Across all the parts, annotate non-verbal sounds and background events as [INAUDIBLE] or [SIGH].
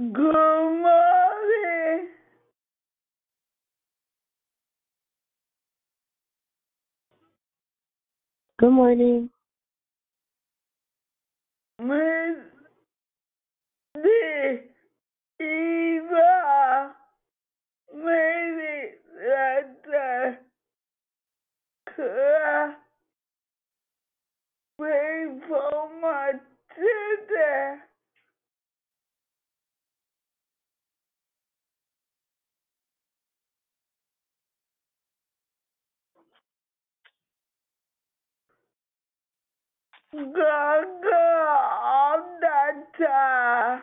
Good morning. Good morning. Miss Eva it that could pray for my children. Gaga all the time.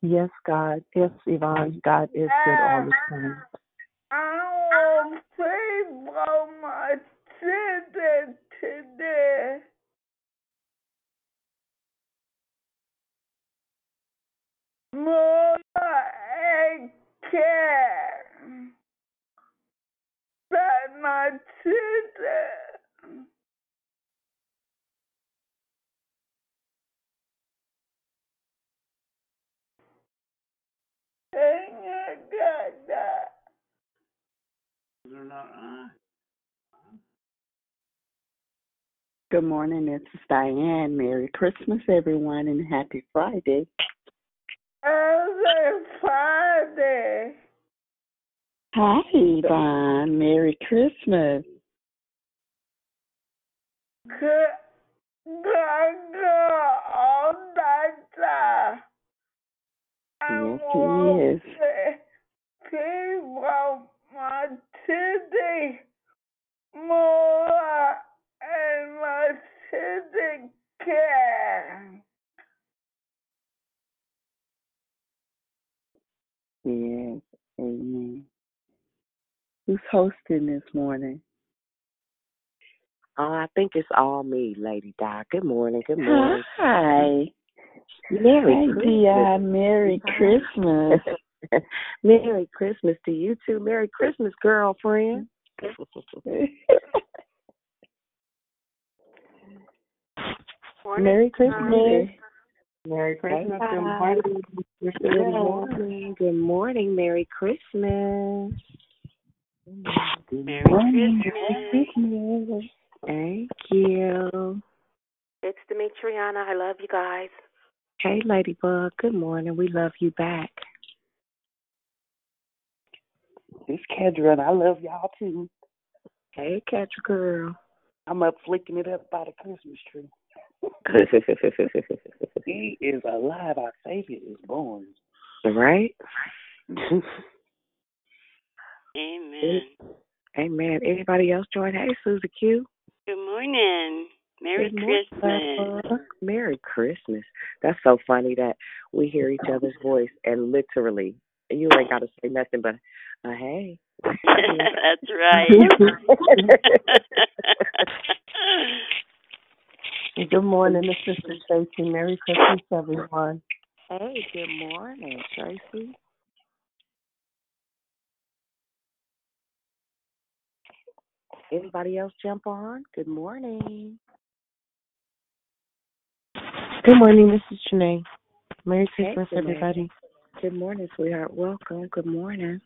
Yes, God. Yes, Yvonne. God is good all the time. I will pray for my children today. More and care that my children and that. They're not on. Good morning, this is Diane. Merry Christmas, everyone, and happy Friday. Every Friday. Hi, Yvonne. Merry Christmas. Gaga all the time. Yes, he is. pray pray for my children more and my children care. Yes, amen. Who's hosting this morning? Oh, I think it's all me, Lady Di. Good morning. Good morning. Hi. Merry Hi, Christmas. Di. Merry Christmas. Merry Christmas to you too. Merry Christmas, girlfriend. [LAUGHS] Merry Christmas. Merry Christmas. Good Di. morning. Mr. Good Dillon. morning. Good morning. Merry Christmas. Good morning. Christmas. Thank you. It's Demetriana. I love you guys. Hey, Ladybug. Good morning. We love you back. It's Kendra, and I love y'all too. Hey, Catch Girl. I'm up flicking it up by the Christmas tree. [LAUGHS] He is alive. Our Savior is born. right? [LAUGHS] Amen. Amen. Anybody else join? Hey, Susie Q. Good morning. Merry Good morning, Christmas. Papa. Merry Christmas. That's so funny that we hear each other's voice and literally you ain't got to say nothing but, uh, hey. [LAUGHS] That's right. [LAUGHS] Good morning, this is Sister Stacy. Merry Christmas, everyone. hey, good morning, Tracy. Anybody else jump on? Good morning. Good morning, this is Janae. Merry Hey, Christmas, Janae. everybody. Good morning, sweetheart. Welcome. Good morning.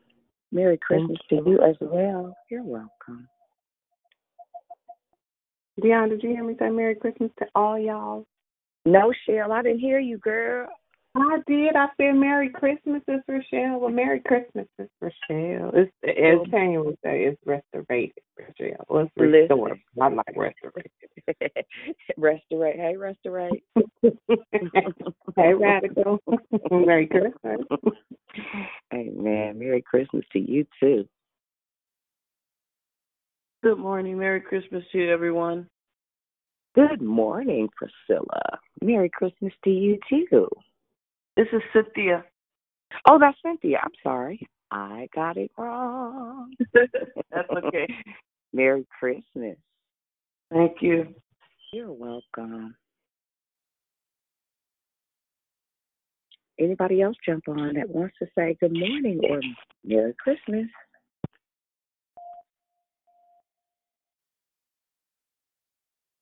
Merry Christmas to you as well. You're welcome. Dion, did you hear me say Merry Christmas to all y'all? No, Cheryl, I didn't hear you, girl. I did. I said Merry Christmas, it's Rochelle. Well, Merry Christmas, it's Rochelle. It's as Tanya would say, it's restorated, Rochelle. Well, it's Listen. restored. I like restorated. Restorate. Hey, Restorate. [LAUGHS] hey, Radical. Merry Christmas. Amen. Merry Christmas to you too. Good morning. Merry Christmas to you, everyone. Good morning, Priscilla. Merry Christmas to you too. This is Cynthia. Oh, that's Cynthia. I'm sorry. I got it wrong. [LAUGHS] That's okay. [LAUGHS] Merry Christmas. Thank you. You're welcome. Anybody else jump on that wants to say good morning or Merry Christmas?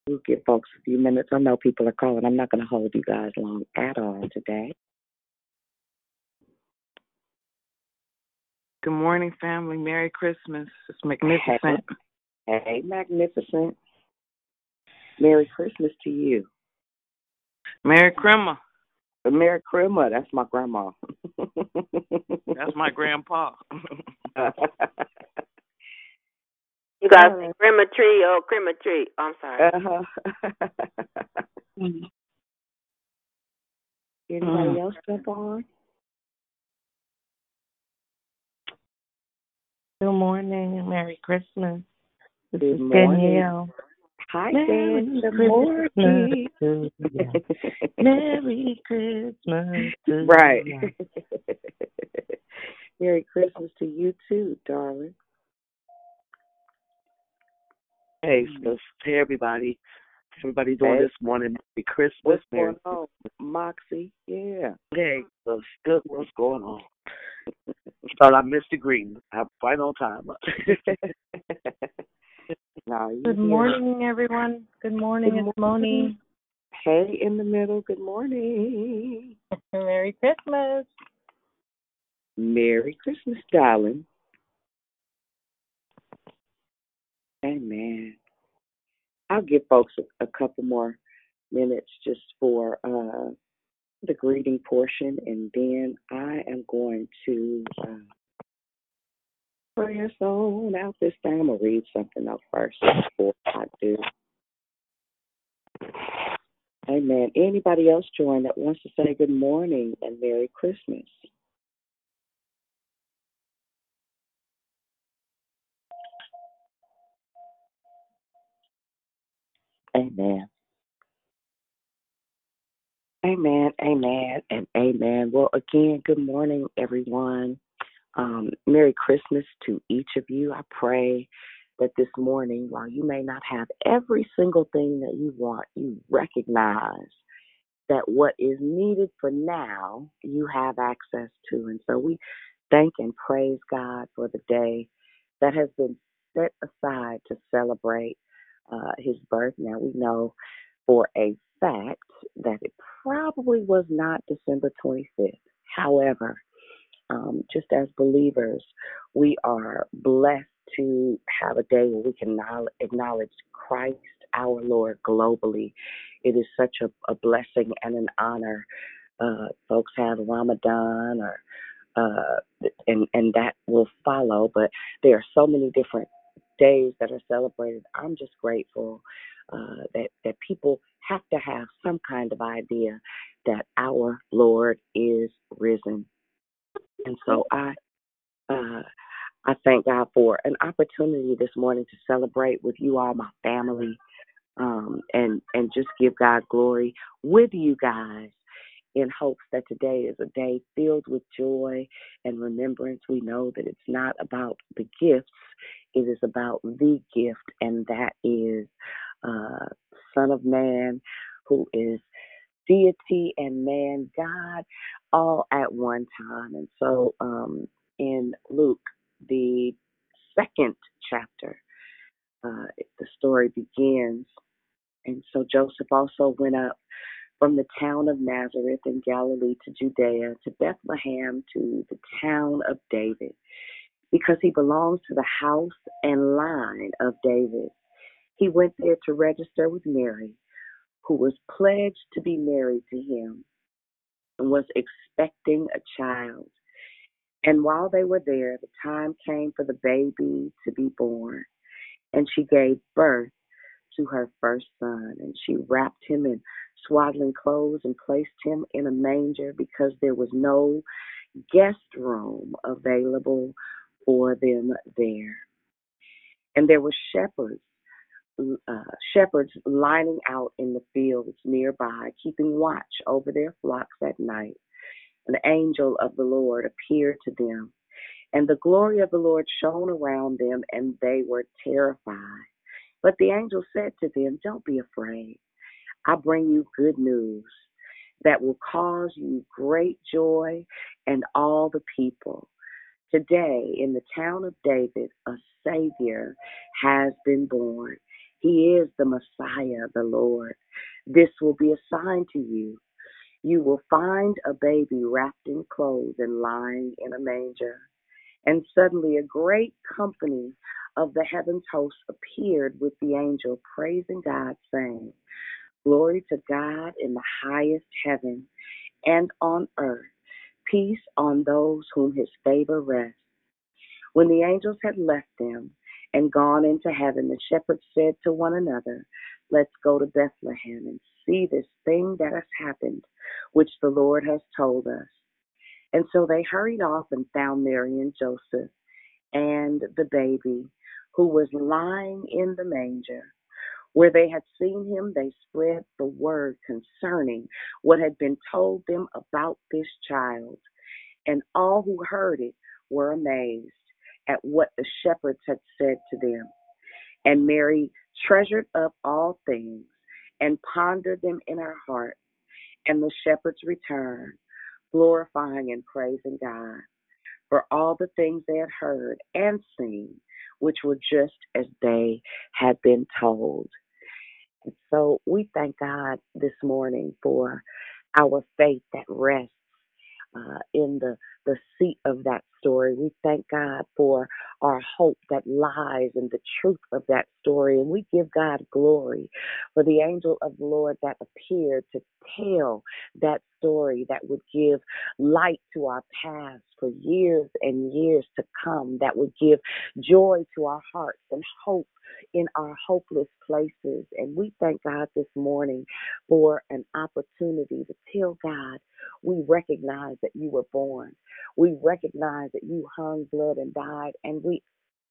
We'll give folks a few minutes. I know people are calling. I'm not going to hold you guys long at all today. Good morning, family. Merry Christmas. It's magnificent. Hey, hey magnificent. Merry Christmas to you. Merry Christmas. Merry Christmas. That's my grandma. [LAUGHS] That's my grandpa. [LAUGHS] You guys say Christmas tree or Christmas tree. Oh, I'm sorry. uh-huh. [LAUGHS] Anybody Mm. else jump on? Good morning. Merry Christmas. This Good is morning. Danielle. Hi, Merry Dan. Good morning. [LAUGHS] Merry Christmas to right. [LAUGHS] Merry Christmas to you too, darling. Hey, mm-hmm. sis. Hey, everybody. Everybody doing Hey. this morning. Merry Christmas. What's Merry going on, Moxie? Yeah. Hey, sis. Good. What's going on? Thought I missed the greeting. I'm right on time. [LAUGHS] no, you Good here. morning, everyone. Good morning. Good it's Moni. Hey, in the middle. Good morning. [LAUGHS] Merry Christmas. Merry Christmas, darling. Amen. I'll give folks a, a couple more minutes just for uh, the greeting portion, and then I am going to uh, pray us on out this time. I'm going to read something up first before I do. Amen. Anybody else join that wants to say good morning and Merry Christmas? Amen. Amen, amen, and amen. Well, again, good morning, everyone. Um, Merry Christmas to each of you. I pray that this morning, while you may not have every single thing that you want, you recognize that what is needed for now, you have access to. And so we thank and praise God for the day that has been set aside to celebrate uh, his birth. Now, we know for a fact that it probably was not December 25th. However, um, just as believers, we are blessed to have a day where we can acknowledge Christ our Lord globally. It is such a, a blessing and an honor. Uh, folks have Ramadan or uh, and and that will follow. But there are so many different days that are celebrated. I'm just grateful uh, that that people have to have some kind of idea that our Lord is risen, and so I. Uh, I thank God for an opportunity this morning to celebrate with you all, my family, um, and and just give God glory with you guys in hopes that today is a day filled with joy and remembrance. We know that it's not about the gifts, it is about the gift, and that is uh, Son of Man, who is deity and man, God, all at one time. And so um, in Luke, the second chapter, uh, the story begins. And so Joseph also went up from the town of Nazareth in Galilee to Judea to Bethlehem to the town of David, because he belongs to the house and line of David. He went there to register with Mary, who was pledged to be married to him and was expecting a child. And while they were there, the time came for the baby to be born, and she gave birth to her first son, and she wrapped him in swaddling clothes and placed him in a manger because there was no guest room available for them there. And there were shepherds, uh, shepherds lining out in the fields nearby, keeping watch over their flocks at night. An angel of the Lord appeared to them, and the glory of the Lord shone around them, and they were terrified. But the angel said to them, Don't be afraid. I bring you good news that will cause you great joy and all the people. Today, in the town of David, a Savior has been born. He is the Messiah, the Lord. This will be a sign to you. You will find a baby wrapped in clothes and lying in a manger. And suddenly a great company of the heavens host appeared with the angel, praising God, saying, Glory to God in the highest heaven and on earth, peace on those whom his favor rests. When the angels had left them and gone into heaven, the shepherds said to one another, Let's go to Bethlehem and see this thing that has happened, which the Lord has told us. And so they hurried off and found Mary and Joseph and the baby who was lying in the manger. Where they had seen him, they spread the word concerning what had been told them about this child. And all who heard it were amazed at what the shepherds had said to them. And Mary treasured up all things and pondered them in her heart. And the shepherds returned, glorifying and praising God for all the things they had heard and seen, which were just as they had been told. And so we thank God this morning for our faith that rests uh, in the, the seat of that story. We thank God for our hope that lies in the truth of that story. And we give God glory for the angel of the Lord that appeared to tell that story that would give light to our past for years and years to come, that would give joy to our hearts and hope in our hopeless places. And we thank God this morning for an opportunity to tell God we recognize that you were born. We recognize that you hung, bled, and died, and we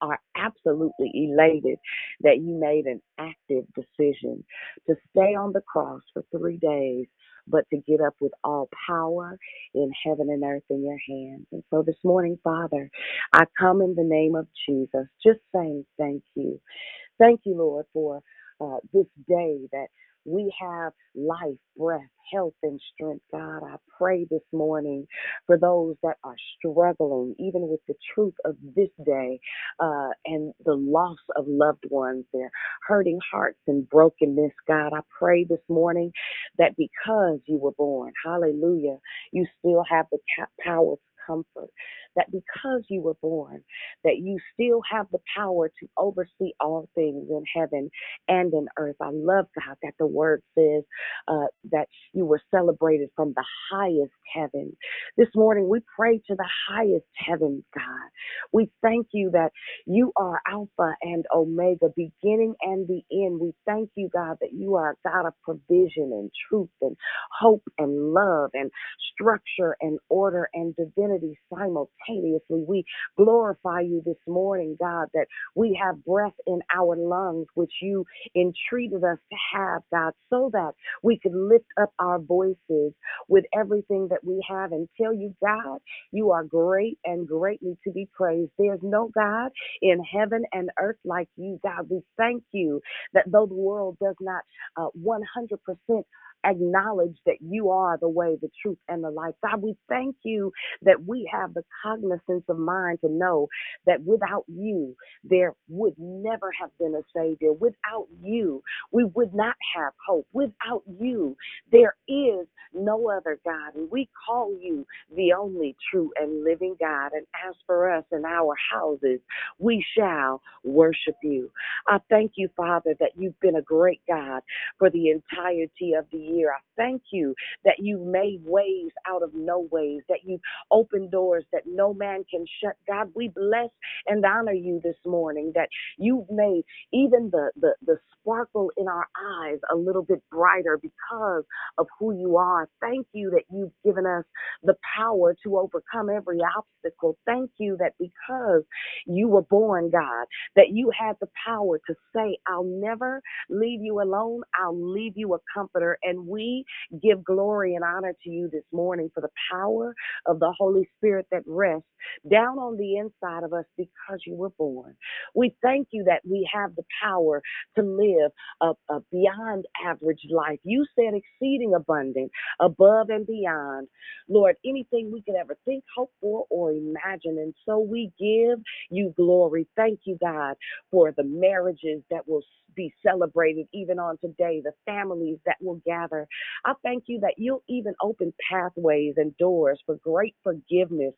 are absolutely elated that you made an active decision to stay on the cross for three days, but to get up with all power in heaven and earth in your hands. And so this morning, Father, I come in the name of Jesus, just saying thank you. Thank you, Lord, for uh, this day that we have life, breath, health, and strength. God, I pray this morning for those that are struggling, even with the truth of this day uh, and the loss of loved ones, their hurting hearts and brokenness. God, I pray this morning that because you were born, hallelujah, you still have the power to comfort. That because you were born, that you still have the power to oversee all things in heaven and in earth. I love God that the word says uh, that you were celebrated from the highest heaven. This morning we pray to the highest heaven, God. We thank you that you are Alpha and Omega, beginning and the end. We thank you, God, that you are a God of provision and truth and hope and love and structure and order and divinity simultaneously. We glorify you this morning, God, that we have breath in our lungs, which you entreated us to have, God, so that we could lift up our voices with everything that we have and tell you, God, you are great and greatly to be praised. There's no God in heaven and earth like you, God. We thank you that though the world does not uh, 100% acknowledge that you are the way, the truth, and the life. God, we thank you that we have the cognizance of mind to know that without you, there would never have been a Savior. Without you, we would not have hope. Without you, there is no other God. And we call you the only true and living God. And as for us and our houses, we shall worship you. I thank you, Father, that you've been a great God for the entirety of the year. I thank you that you've made ways out of no ways, that you've opened doors that no man can shut. God, we bless and honor you this morning, that you've made even the, the, the sparkle in our eyes a little bit brighter because of who you are. Thank you that you've given us the power to overcome every obstacle. Thank you that because you were born, God, that you had the power to say, I'll never leave you alone. I'll leave you a comforter. And we give glory and honor to you this morning for the power of the Holy Spirit that rests down on the inside of us because you were born. We thank you that we have the power to live a, a beyond average life. You said exceeding abundant, above and beyond. Lord, anything we could ever think, hope for, or imagine. And so we give you glory. Thank you, God, for the marriages that will be celebrated even on today, the families that will gather. I thank you that you'll even open pathways and doors for great forgiveness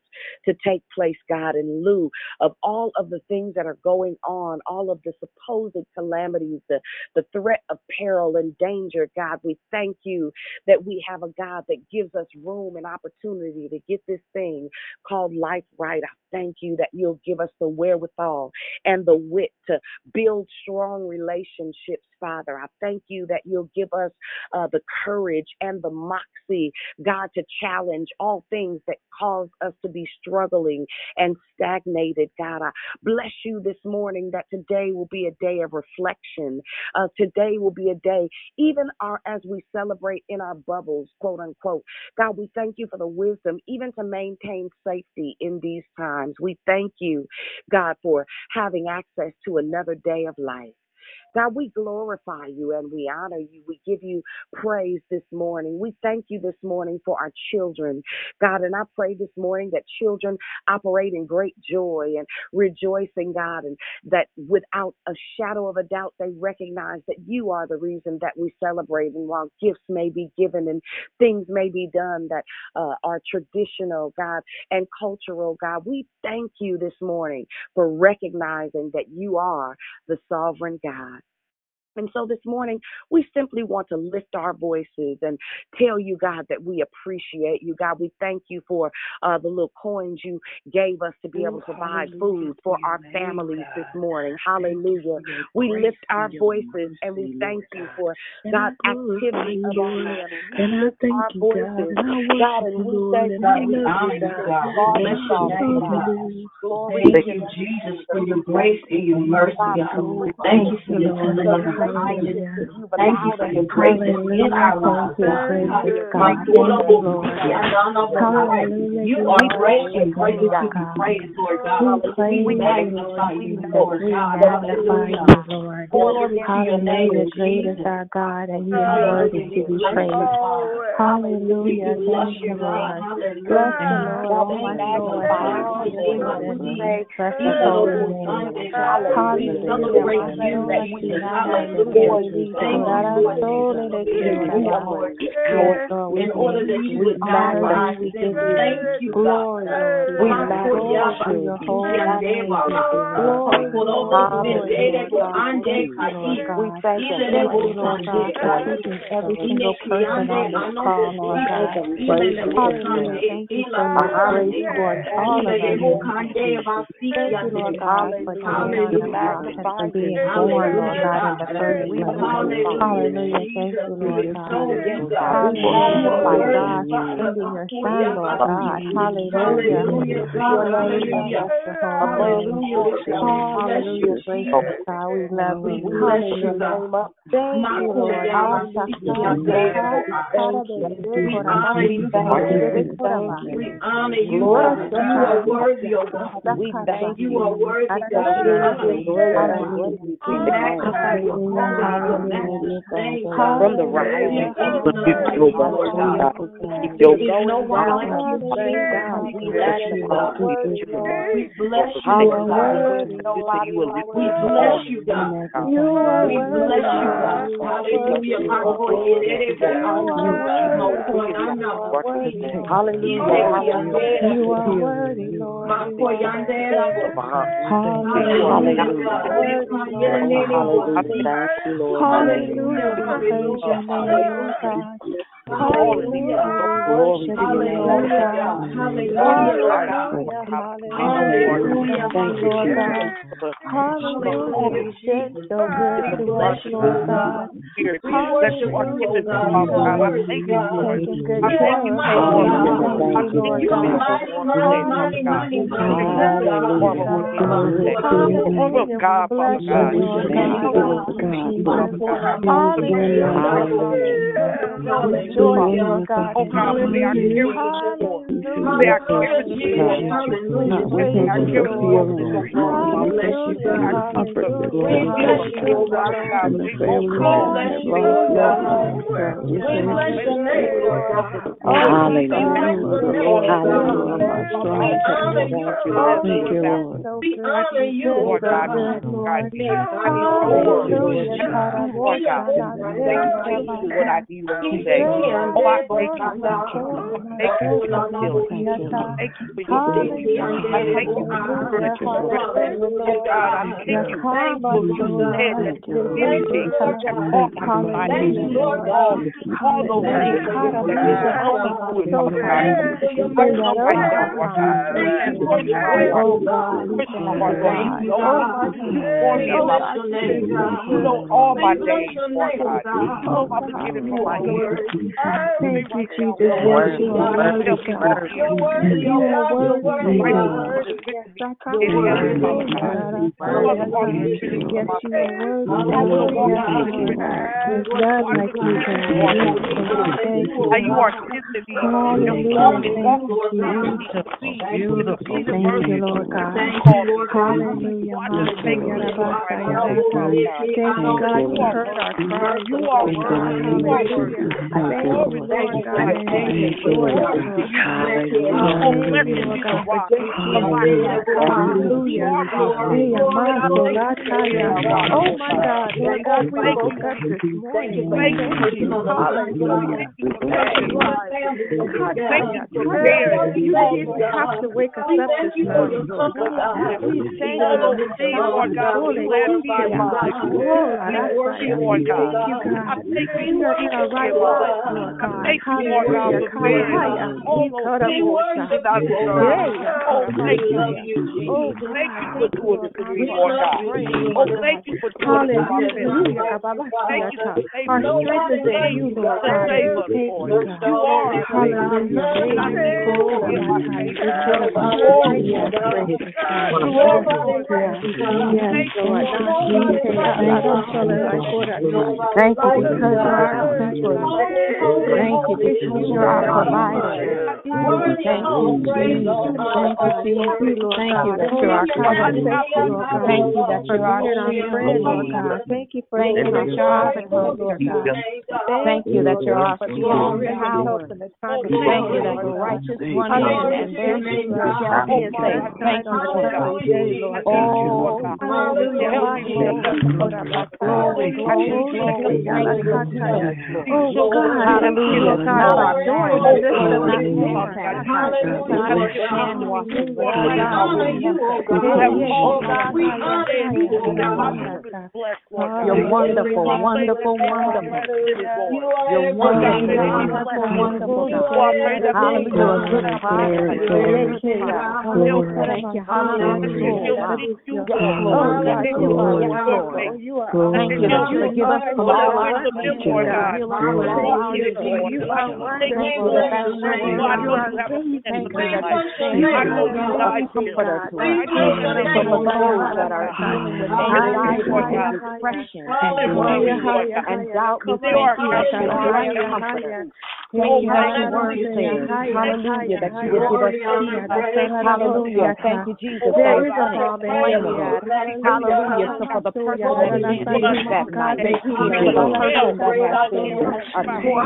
to take place, God, in lieu of all of the things that are going on, all of the supposed calamities, the, the threat of peril and danger, God. We thank you that we have a God that gives us room and opportunity to get this thing called life right. I thank you that you'll give us the wherewithal and the wit to build strong relationships, Father. I thank you that you'll give us uh, the courage and the moxie, God, to challenge all things that cause us to be struggling and stagnated, God. I bless you this morning that today will be a day of reflection. Uh, today will be a day, even our, as we celebrate in our bubbles, quote unquote. God, we thank you for the wisdom, even to maintain safety in these times. We thank you, God, for having access to another day of life. God, we glorify you and we honor you. We give you praise this morning. We thank you this morning for our children, God. And I pray this morning that children operate in great joy and rejoicing, God, and that without a shadow of a doubt, they recognize that you are the reason that we celebrate. And while gifts may be given and things may be done that uh, are traditional, God, and cultural, God, we thank you this morning for recognizing that you are the sovereign God. God and so this morning, we simply want to lift our voices and tell you, God, that we appreciate you. God, we thank you for uh, the little coins you gave us to be able to provide food for our families this morning. Hallelujah. We lift our voices and we thank you for God's activity of our hands. And I thank our God, voices, God, and we thank and you I that you love you, God. God Bless the your sovereign name, God. Glory Thank to you, Jesus, Jesus. for your grace and your mercy, Father, God. we Thank you for you your for tender the loving relationships kindness. that you've Thank you for your grace in our lives. God. Hallelujah. My We God, you. You are great and name, to be praised, Lord God. We you, magnify you, Lord God. Hallelujah. you, Lord. Glory to your Hallelujah. Great is our God, and you are worthy to be praised. Hallelujah. Thank you. Lord. Bless the Lord, God, oh my you, Lord and magnify God. you In this the that's name of morning. within We me. Jesus. say, Bless his Even holy name. God. Hallelujah. celebrate you, that Mandora we Jesus. Sirana stand Hallelujah. Before you, Thank you, Sorara Lord Jesus, Sole for de being We Kiraba. real, are Lord Yes, God. Lord, we In order that you. you We would die honor you. our We give you Thank you, God. glory, We we magnify exalt Makoyaba your you. holy name. Glory, Makorobo glory, glory, sendere Lord bo God. ande Thank you, Lord. We thank and Ilele Thank bo you, praise Lord and give for kai. thanks. keeping every single person on this call, Lord God. sika. and praise Ilele you bo in Hallelujah. advance. kande Thank you for your grace you masande. in towards advance all of in the us, Ilele bo name Lord of God. kande ba Jesus. siki Thank you, Lord God, for Hallelujah. on We the Hallelujah. and for you. being born, Lord God, in the first We place. magnify Hallelujah. Hallelujah. Thank you, Lord God. you, God. God. We You Hallelujah, are Lord God, sending your son, God. Hallelujah. Hallelujah, Hallelujah. We names. you, Gracious God, we love you. We We bless lift you, your Hallelujah. God. name up. Thank you, Lord. Makoyabasiki Hallelujah. Ashaka, Yes, Saka, Lord. We thank you. de We Sekoraba, honor you, thank you. Father. de We thank Koraba. you. We honor you, Ora God. Glory to You Shaka, are worthy, God. We thank You Sakaraba, are worthy, God. We Great you, greatly God. to We be praised. magnify your Hallelujah. holy and your Hallelujah. matchless name, God. From the There is Hallelujah. rising of none the other sun, like Hallelujah. you, Lord God. hallelujah, Hallelujah. Hallelujah. praise your oh. Hallelujah. Hallelujah. We Glory worship to your you, name. Lord Hallelujah. Hallelujah. Thank you, Thank you, Lord Jesus. Hallelujah. Hallelujah, You've so good to us, Lord God. God. We worship you, Hallelujah. God. Thank You Lord Thank you. Lord you, Lord. God. God. Hallelujah. Hallelujah. Hallelujah. We rejoice, Hallelujah. Lord God, in you. Hallelujah, Jesus. Hallelujah. Hallelujah, Jesus. Hallelujah. God, We Hallelujah. we praise thank you you, for Lord. feeling right now, God. We thank you for your comfort this morning, God. And the family that have lost loved ones, God. We thank you. Hallelujah. Hallelujah. My strong tower. Thank you, Lord. We honor you, Lord God. God, I need more. Lord God, thank you for what I need on today. Oh, I thank you. Thank you for your healing. Thank you for your healing. I thank you for your strength. Oh, God, I thank you. Thank you said that anything that caught my body, all, all those things that you help me through it, Father God. I know myself, Lord God. Oh, God. Lord God. You formed me in my You know all my days, Lord God. You know my beginning from my end. Thank you, Jesus. Yes, you are worthy, God. You are worthy, God. You're worthy, God. Yes, you are worthy. Yes, There's none like you, God. Thank you. You are. Hallelujah. Thank you, Jesus. Thank you, Lord God. Hallelujah. Hallelujah. Thank you, God. You heard our cry. You are worthy. Hallelujah. Oh, my God, thank you, Lord God. Thank you, Lord. Thank you, Lord God, for Hallelujah. Oh my God, Lord God, we woke up this morning. Thank you. Hallelujah. You didn't have to wake us up this morning, Lord God. We thank you. Lord God. Thank you, God. We are in our right mind, Lord God. Hallelujah. Hallelujah. All those things that I deserve. Oh, thank you. Oh, thank you for doing it for me, Lord God. Oh, thank you for doing it for me. Thank you for saving Our strength is in you, Lord God. Save us, Lord. You are a Hallelujah. Yes, Lord. Thank you because you our comforter. Thank you because you're our provider. Thank you, Jesus. Thank you, Jesus. Thank you that you're our covenant. Thank you that you're our friend, Lord God. Thank you for being our God, Lord God. Thank you that you're our strong power. Thank you that the righteous in and their shall be saved. Thank you, Lord God. Oh, hallelujah. Glory, glory, glory. Thank you, Jesus. God. You. Thank you. You are. Thank you that you. You. You are. You are. Thank you that you that are thank you that you are. Thank you that hallelujah, that you will give us peace. Hallelujah. Thank you, Jesus. There is a balm in Gilead. Hallelujah. So for the person that is in sleep that night, for the person that has been tormented with nightmares, hallelujah, and fear and violence and harassment and that have been going without and don't have anything to be able to we thank you you are the supply all our needs according to your riches and glory. We thank you that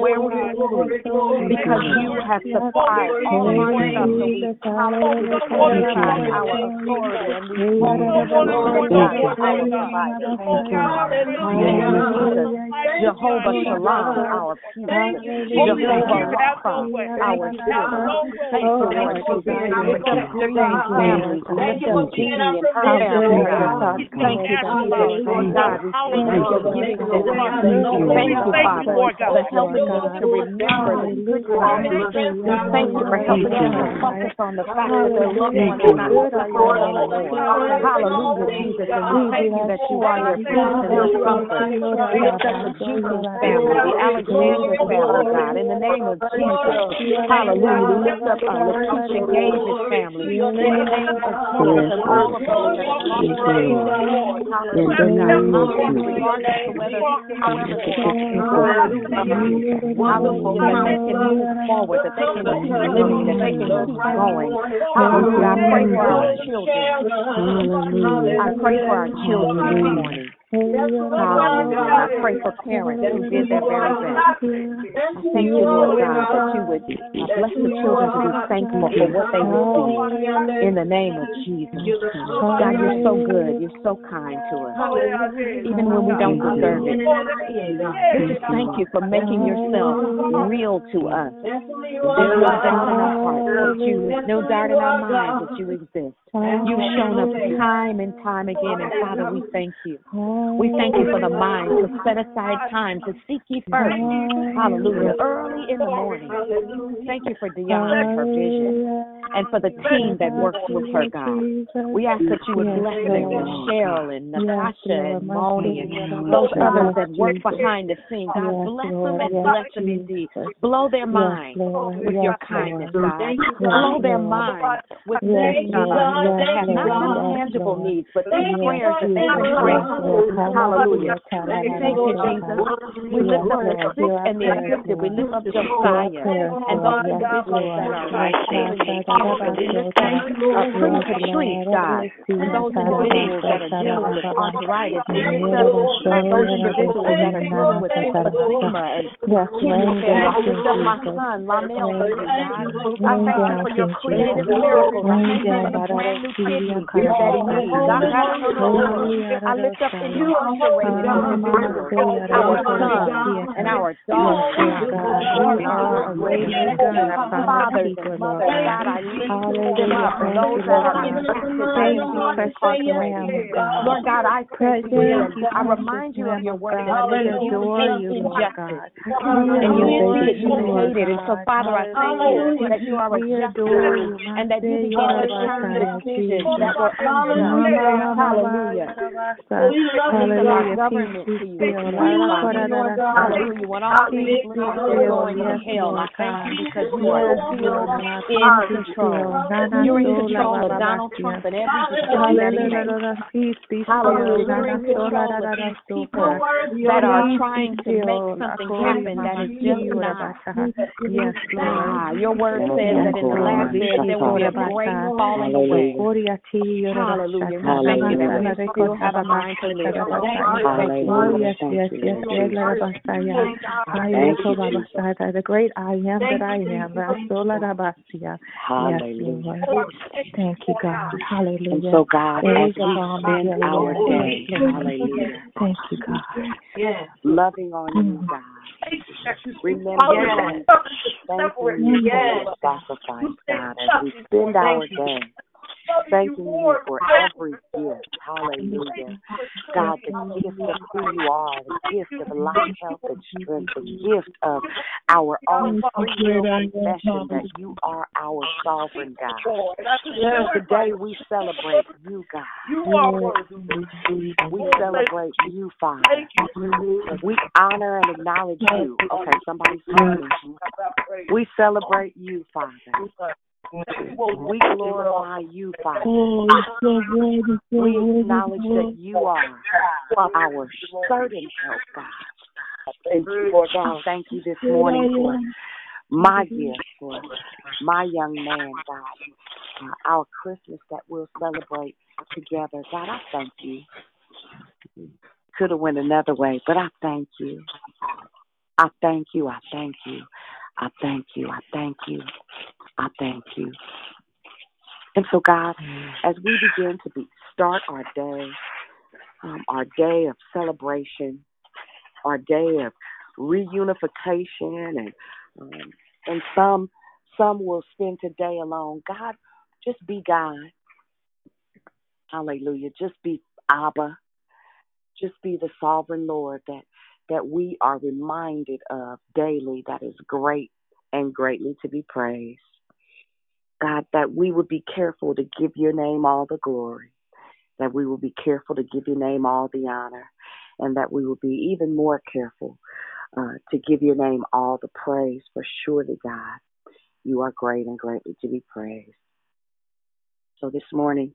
where we because you have supplied all our to our authority and we Jehovah Shalom, our peace. Jehovah Rockcroft, our children. Thank you, Lord Jesus. Lift up Jane's family. Lift up Jeannie and her family, God. Thank you, Jesus. Lord God, we thank you them Thank you, Father, helping them to remember the good times. We thank you for helping them to focus on the fact that their loved ones are not suffering anymore. Hallelujah, Jesus. And we thank you that you are their peace and their comfort. We lift up the Jenkins family, the Alexander family, God, in the name of Jesus. Hallelujah. We lift up uh, Lakeisha Gage's family. in the name of Jesus and all of those that are lost Hallelujah, God. Hallelujah. Regardless of whether, however, the loss is going through, Hallelujah. That they can move forward, that they can keep living, that they can keep going. Hallelujah. I pray for our children. I pray for our children this morning. Hallelujah. I pray for parents who did their very best. I thank you, Lord God, that you would bless the children to be thankful for what they receive in the name of Jesus. God, you're so good. You're so kind to us, even when we don't deserve it. We just thank you for making yourself real to us. There's no doubt in our hearts that you, no doubt in our minds that you exist. You've shown up time and time again, and Father, we thank you. We thank you for the mind to set aside time to seek you first. Hallelujah. Early in the morning. Thank you for Dion and her vision and for the team that works with her, God. We ask that you would bless them, Cheryl and Natasha and Moni and those others that work behind the scenes. God, bless them and bless them indeed. Blow their mind with your kindness, God. Blow their mind with things, God, that have not tangible needs, but these prayers that they pray. Hallelujah. Thank you, Jesus. We lift up the sick and the afflicted. We lift up Josiah and those individuals that are right We lift up Prince Patrice, God, and those individuals that are dealing with arthritis. We lift up those individuals that are dealing with lymphedema and kidney failure. I lift up my son, Lamel, to you, God. I thank you for your creative miracles. I thank you for the brand new kidney that he needs. I lift up incarcerated individuals, our sons and our daughters. Lord, our fathers and mothers. God, I lift them up. Those that are impacted by Lord God, I pray you. I remind you of your word that you injustice. And you it, you hate it. And so, Father, I thank you that you are a just and that you begin to turn decisions that were unjust. Hallelujah. Hallelujah. Our government to you. Hallelujah. When all these leaders are going to hell, I thank you because you are in control. You're in control of Donald Trump and every that he makes. Hallelujah. You're in control of these people that are trying to make something happen that is just not. Yes, Lord. Your word says that in the last days there will be a great falling away. Hallelujah. Thank you that we still have a mind to live. Hallelujah. yes, yes, yes, yes, Rabasaya. The great I am that I am. Rasola Rabasia. Yes, Lord. Thank you, God. Hallelujah. And so, God, There as we spend our day, hallelujah, Thank you, God. loving on you, mm. God, remembering and thanking you for your mm. sacrifice, God, as we spend our day thanking you for every gift, hallelujah. God, the gift of who you are, the gift of life, health, and strength, the gift of our own free confession that you are our sovereign God. Today we celebrate you, God. We celebrate you, Father. We honor and acknowledge you. Okay, somebody's talking. We celebrate you, Father. We glorify you, Father. We acknowledge that you are our certain help, God. And Lord God, thank you this morning for my gift, for my young man, God. Uh, our Christmas that we'll celebrate together. God, I thank you. Could have went another way, but I thank you. I thank you. I thank you. I thank you. I thank you. I thank you. And so, God, as we begin to be, start our day, um, our day of celebration, our day of reunification and Um, and some some will spend today alone. God, just be God. Hallelujah. Just be Abba. Just be the sovereign Lord that that we are reminded of daily that is great and greatly to be praised. God, that we would be careful to give your name all the glory, that we will be careful to give your name all the honor, and that we will be even more careful uh, to give your name all the praise. For surely, God, you are great and greatly to be praised. So this morning,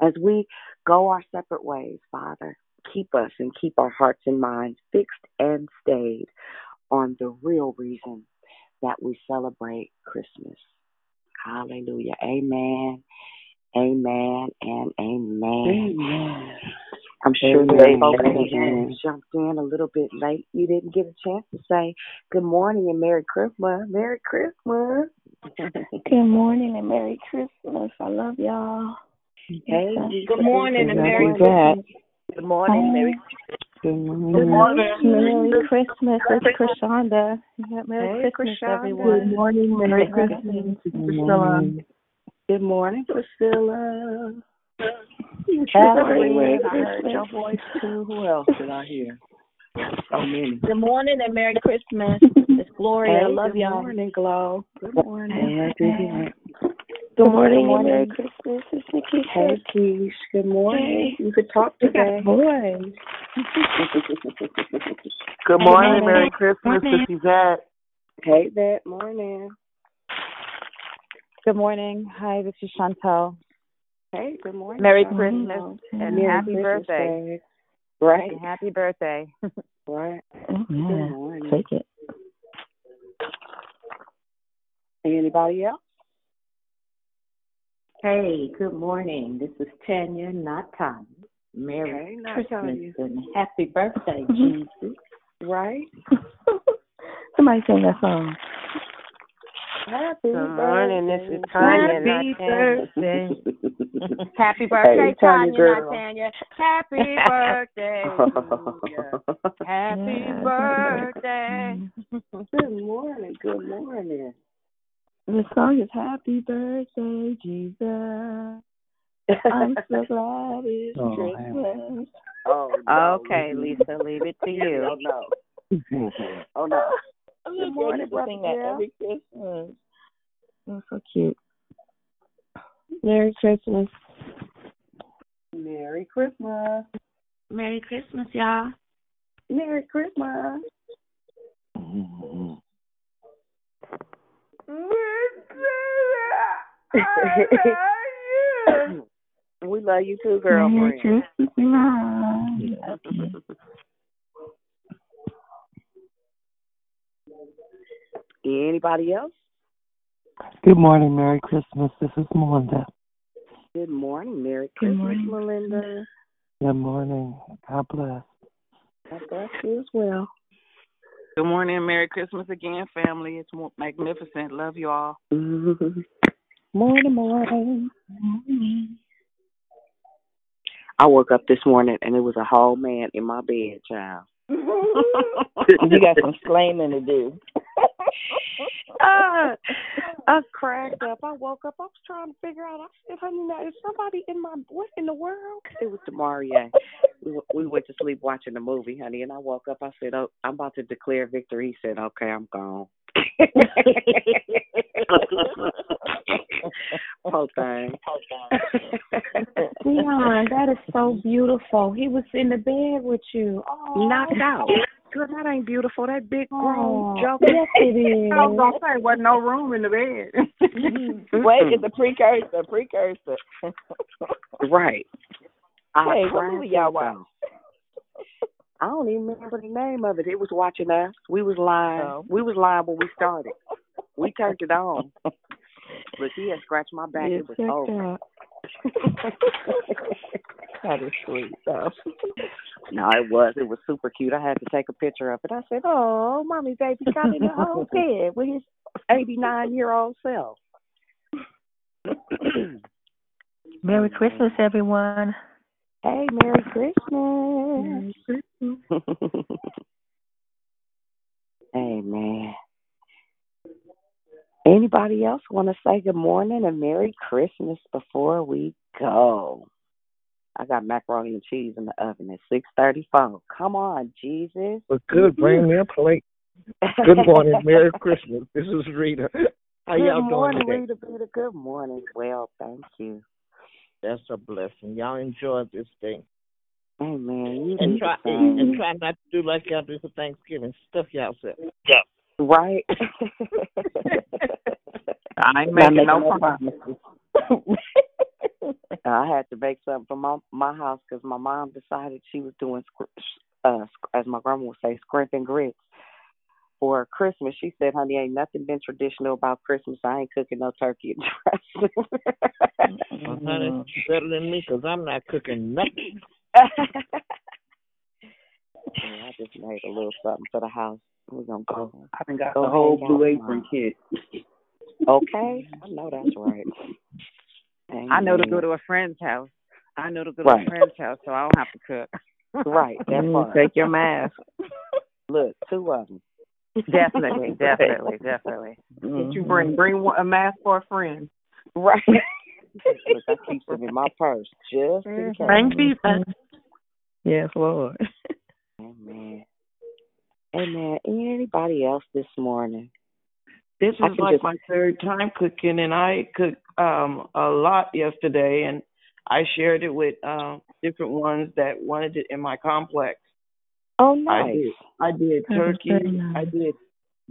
as we go our separate ways, Father, keep us and keep our hearts and minds fixed and stayed on the real reason that we celebrate Christmas. Hallelujah. Amen. Amen and amen. Amen. I'm sure Amen. that folks Amen. that jumped in a little bit late. You didn't get a chance to say good morning and Merry Christmas. Merry Christmas. [LAUGHS] Good morning and Merry Christmas. I love y'all. Hey, Good morning and Merry Love you back. Good morning, Mary. Good oh, Good morning. morning. Merry Christmas. It's Krishanda. Yeah, Merry Hey, Christmas, Krishanda. everyone. Good morning. Merry Christmas. Priscilla. Good morning, Priscilla. Catherine, Merry I heard Christmas. your voice too. Who else did I hear? So many. Good morning and Merry Christmas. [LAUGHS] It's Gloria. I Hey, love good y'all. morning, Glow. Good morning. Good morning, Good and Merry. Christmas. It's Nikki. Hey, Keish. Good morning. You could talk today. Boys. [LAUGHS] Good morning, Merry Christmas to Suzette. Hey, that morning. Good morning. Hi, this is Chantel. Hey, good morning. Merry Sean. Christmas and Merry happy Christmas, birthday. babe. Right, And happy birthday. [LAUGHS] right. Oh, yeah. morning. Take it. Anybody else? Hey, good morning. This is Tanya, not Tanya. Merry Hey, not Christmas and happy birthday, [LAUGHS] mhm. Jesus. Right. [LAUGHS] Somebody sing that song. Happy Good morning. This is Tanya. Happy not [LAUGHS] Tanya. birthday. Happy birthday, Hey, Tanya Tanya, not Tanya. Happy birthday. to. Happy Yeah. birthday. Good morning. Good morning. The song is Happy Birthday, Jesus. I'm so [LAUGHS] glad it's Oh, Christmas. Oh, no. Okay, Lisa, leave it to [LAUGHS] you. Oh, no. [LAUGHS] Oh, no. I'm Good just morning, ready to Brother sing that Jeff. every Christmas. That's so cute. Merry Christmas. Merry Christmas. Merry Christmas, y'all. Merry Christmas. We love you too, Merry girlfriend. Christmas, Mom. Okay. Anybody else? Good morning, Merry Christmas. This is Melinda. Good morning. Merry Good Christmas, morning. Melinda. Good morning. God bless. God bless you as well. Good morning, Merry Christmas again, family. It's mo- magnificent. Love you all. morning, [LAUGHS] morning. Morning. I woke up this morning and it was a whole man in my bed, child. [LAUGHS] [LAUGHS] You got some slamming to do. Uh, [LAUGHS] I cracked up. I woke up. I was trying to figure out. I said, "Honey, now is somebody in my what in the world?" It was Demaria. We we went to sleep watching the movie, honey, and I woke up. I said, "Oh, I'm about to declare victory." He said, "Okay, I'm gone." [LAUGHS] Whole thing. [LAUGHS] Dion, that is so beautiful. He was in the bed with you. Oh, Knocked out. Girl, that ain't beautiful. That big grown Oh, joker. yes, it is. I was gonna say, wasn't no room in the bed. Mm-hmm. Wait, it's a precursor, precursor. Right. I Hey, what cracked movie y'all watch? I don't even remember the name of it. It was watching us. We was lying. Oh. We was lying when we started. We turned it on. [LAUGHS] Look, he had scratched my back. Get it was over. [LAUGHS] That is sweet, though. No, it was. It was super cute. I had to take a picture of it. I said, "Oh, mommy, baby got in the whole [LAUGHS] bed with his eighty-nine-year-old self." [CLEARS THROAT] Merry Christmas, everyone. Hey, Merry Christmas. [LAUGHS] Amen. Anybody else want to say good morning and Merry Christmas before we go? I got macaroni and cheese in the oven at six thirty four. Come on, Jesus. Well, good. Bring me a plate. Good morning. [LAUGHS] Merry Christmas. This is Rita. How good y'all doing morning, today? Rita, Rita. Good morning. Well, thank you. That's a blessing. Y'all enjoy this day. Amen. You And do try the and try not to do like y'all do for Thanksgiving. Stuff yourself. Right. I ain't Not making no making promises. [LAUGHS] I had to make something for my my house because my mom decided she was doing, scr- uh, sc- as my grandma would say, scrimping grits for Christmas. She said, "Honey, ain't nothing been traditional about Christmas. I ain't cooking no turkey and dressing." [LAUGHS] Uh, honey, you better than me because I'm not cooking nothing. [LAUGHS] I just made a little something for the house. We're gonna go. I done got the whole blue out apron kit. [LAUGHS] Okay, I know that's right. I know to go to a friend's house. I know to go Right. to a friend's house, so I don't have to cook. [LAUGHS] Right, that Mm, part. take your mask. [LAUGHS] Look, two of them. Definitely, definitely, definitely. What you bring? Bring one- a mask for a friend. Right. Look, I keep them in my purse just in case. Bring defense. Yes, Lord. Amen. Amen. Anybody else this morning? This is like just- my third time cooking, and I cooked um a lot yesterday, and I shared it with um different ones that wanted it in my complex. Oh, my I nice. did. I did turkey. nice. I did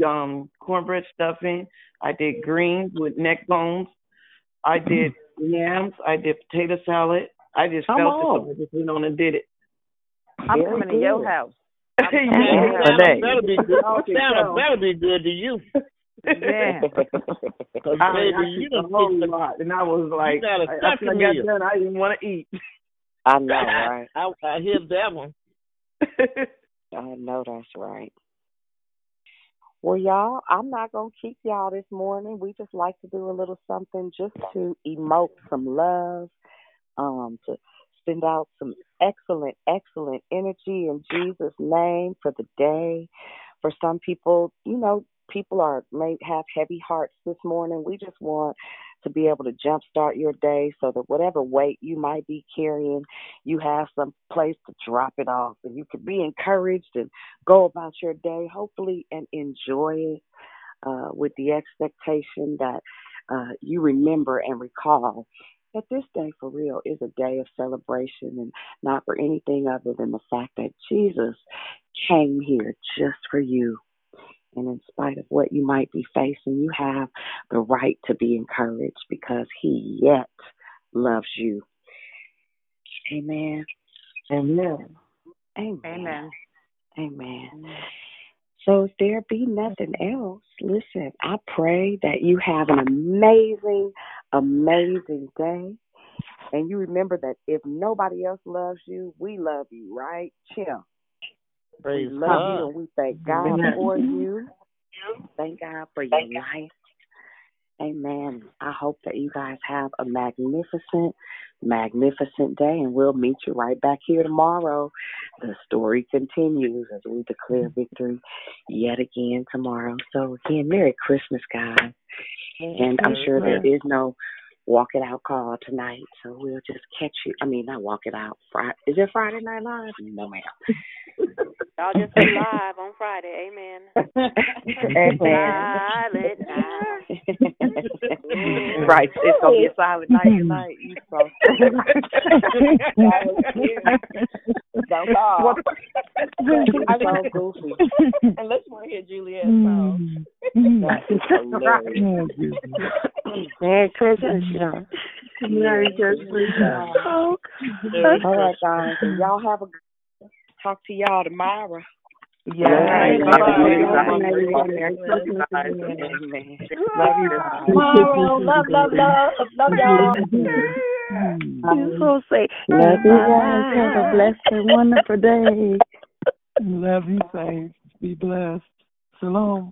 um cornbread stuffing. I did greens with neck bones. I did yams. I did potato salad. I just Come felt on. it, so I just went on and did it. I'm Very coming to your house. [LAUGHS] yeah, Yeah. Better be good. I can Santa better be good to you. Yeah. [LAUGHS] Because I, baby, I you cooked a done whole fixed lot, and I was like, got a I- after I got done, I didn't want to eat. I know, right? [LAUGHS] I, I hear that one. I know that's right. Well, y'all, I'm not going to keep y'all this morning. We just like to do a little something just to emote some love, um, to send out some excellent, excellent energy in Jesus' name for the day. For some people, you know, people are may have heavy hearts this morning. We just want to be able to jumpstart your day so that whatever weight you might be carrying, you have some place to drop it off and you can be encouraged and go about your day, hopefully, and enjoy it uh, with the expectation that uh, you remember and recall that this day for real is a day of celebration and not for anything other than the fact that Jesus came here just for you. And in spite of what you might be facing, you have the right to be encouraged because He yet loves you. Amen. Amen. Amen. Amen. Amen. So if there be nothing else, listen, I pray that you have an amazing, amazing day. And you remember that if nobody else loves you, we love you, right? Chill. Praise we love God. you and we thank God Amen. for you. Thank God for your life. Amen. I hope that you guys have a magnificent, magnificent day, and we'll meet you right back here tomorrow. The story continues as we declare mm-hmm. victory yet again tomorrow. So, again, Merry Christmas, guys. And I'm sure there is no walk it out call tonight, so we'll just catch you. I mean, not walk it out. Friday. Is it Friday Night Live? No, ma'am. [LAUGHS] Y'all just be live on Friday. Amen. [LAUGHS] Silent night. [LAUGHS] right. It's gonna be a silent night tonight. You supposed Don't call. I so goofy. Unless you want to hear Juliet's song. Mm-hmm. That is hilarious. Merry Christmas, John. Merry Christmas. All right, guys. Y'all have a good talk to y'all tomorrow. Yeah. Right. Merry Christmas. Amen. Love you guys. Tomorrow, love, love, love, love y'all. You so say, Love you guys. Have a blessed and wonderful day. [LAUGHS] Love you, saints. Be blessed. Shalom.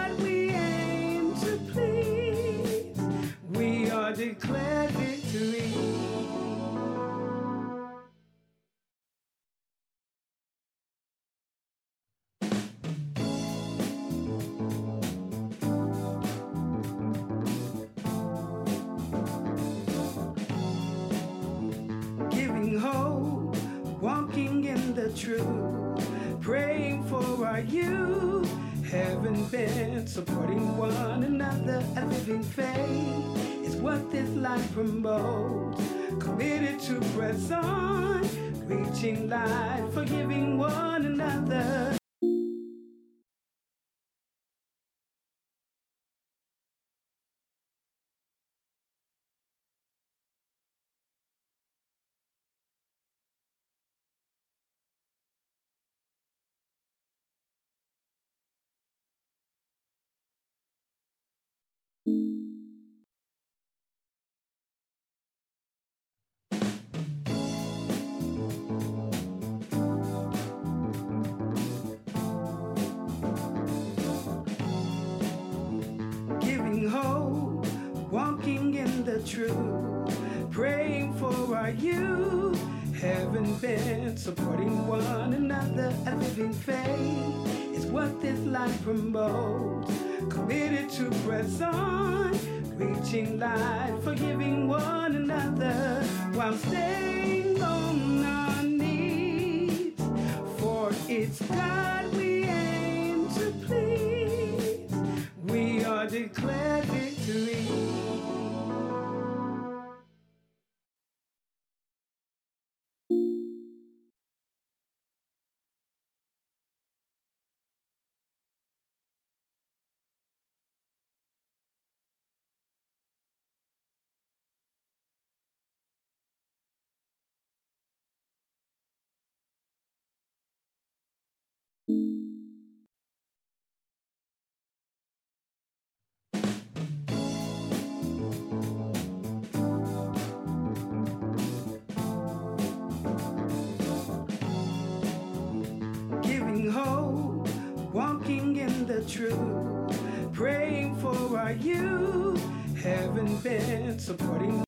truth, praying for our youth. Haven't been supporting one another. A living faith is what this life promotes. Committed to press on, reaching life, forgiving one another. The truth, praying for our youth. Having been supporting one another, a living faith is what this life promotes. Committed to press on, reaching light, forgiving one another while staying on our knees. For it's God we aim to please. We are declared truth, praying for our youth, having been supporting.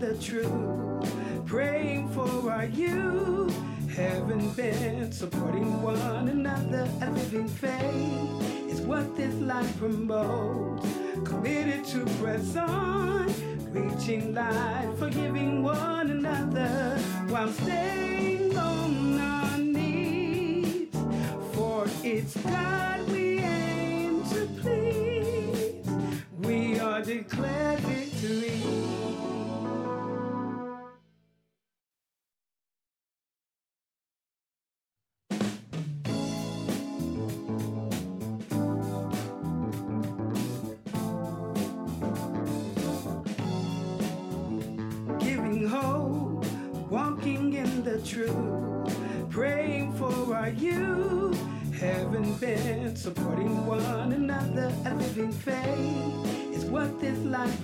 The truth, praying for our youth, having been supporting one another, a living faith is what this life promotes. Committed to press on, reaching light, forgiving one another while staying on our knees. For it's God we aim to please. We are declared victory.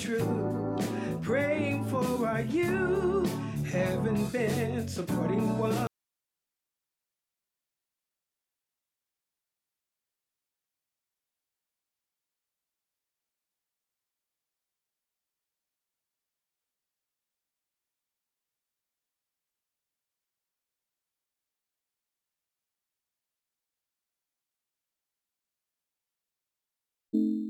true. Praying for our youth, heaven been supporting one. thank you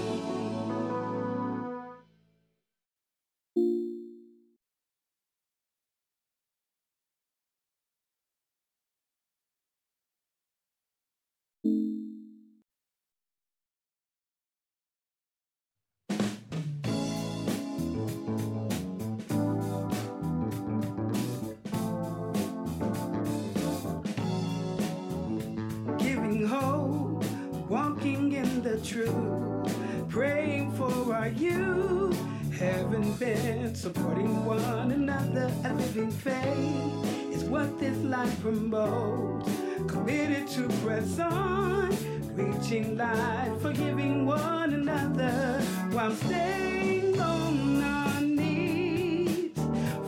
The truth, praying for our youth, having been supporting one another. A living faith is what this life promotes. Committed to press on, reaching light, forgiving one another while staying on our knees.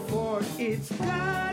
For it's God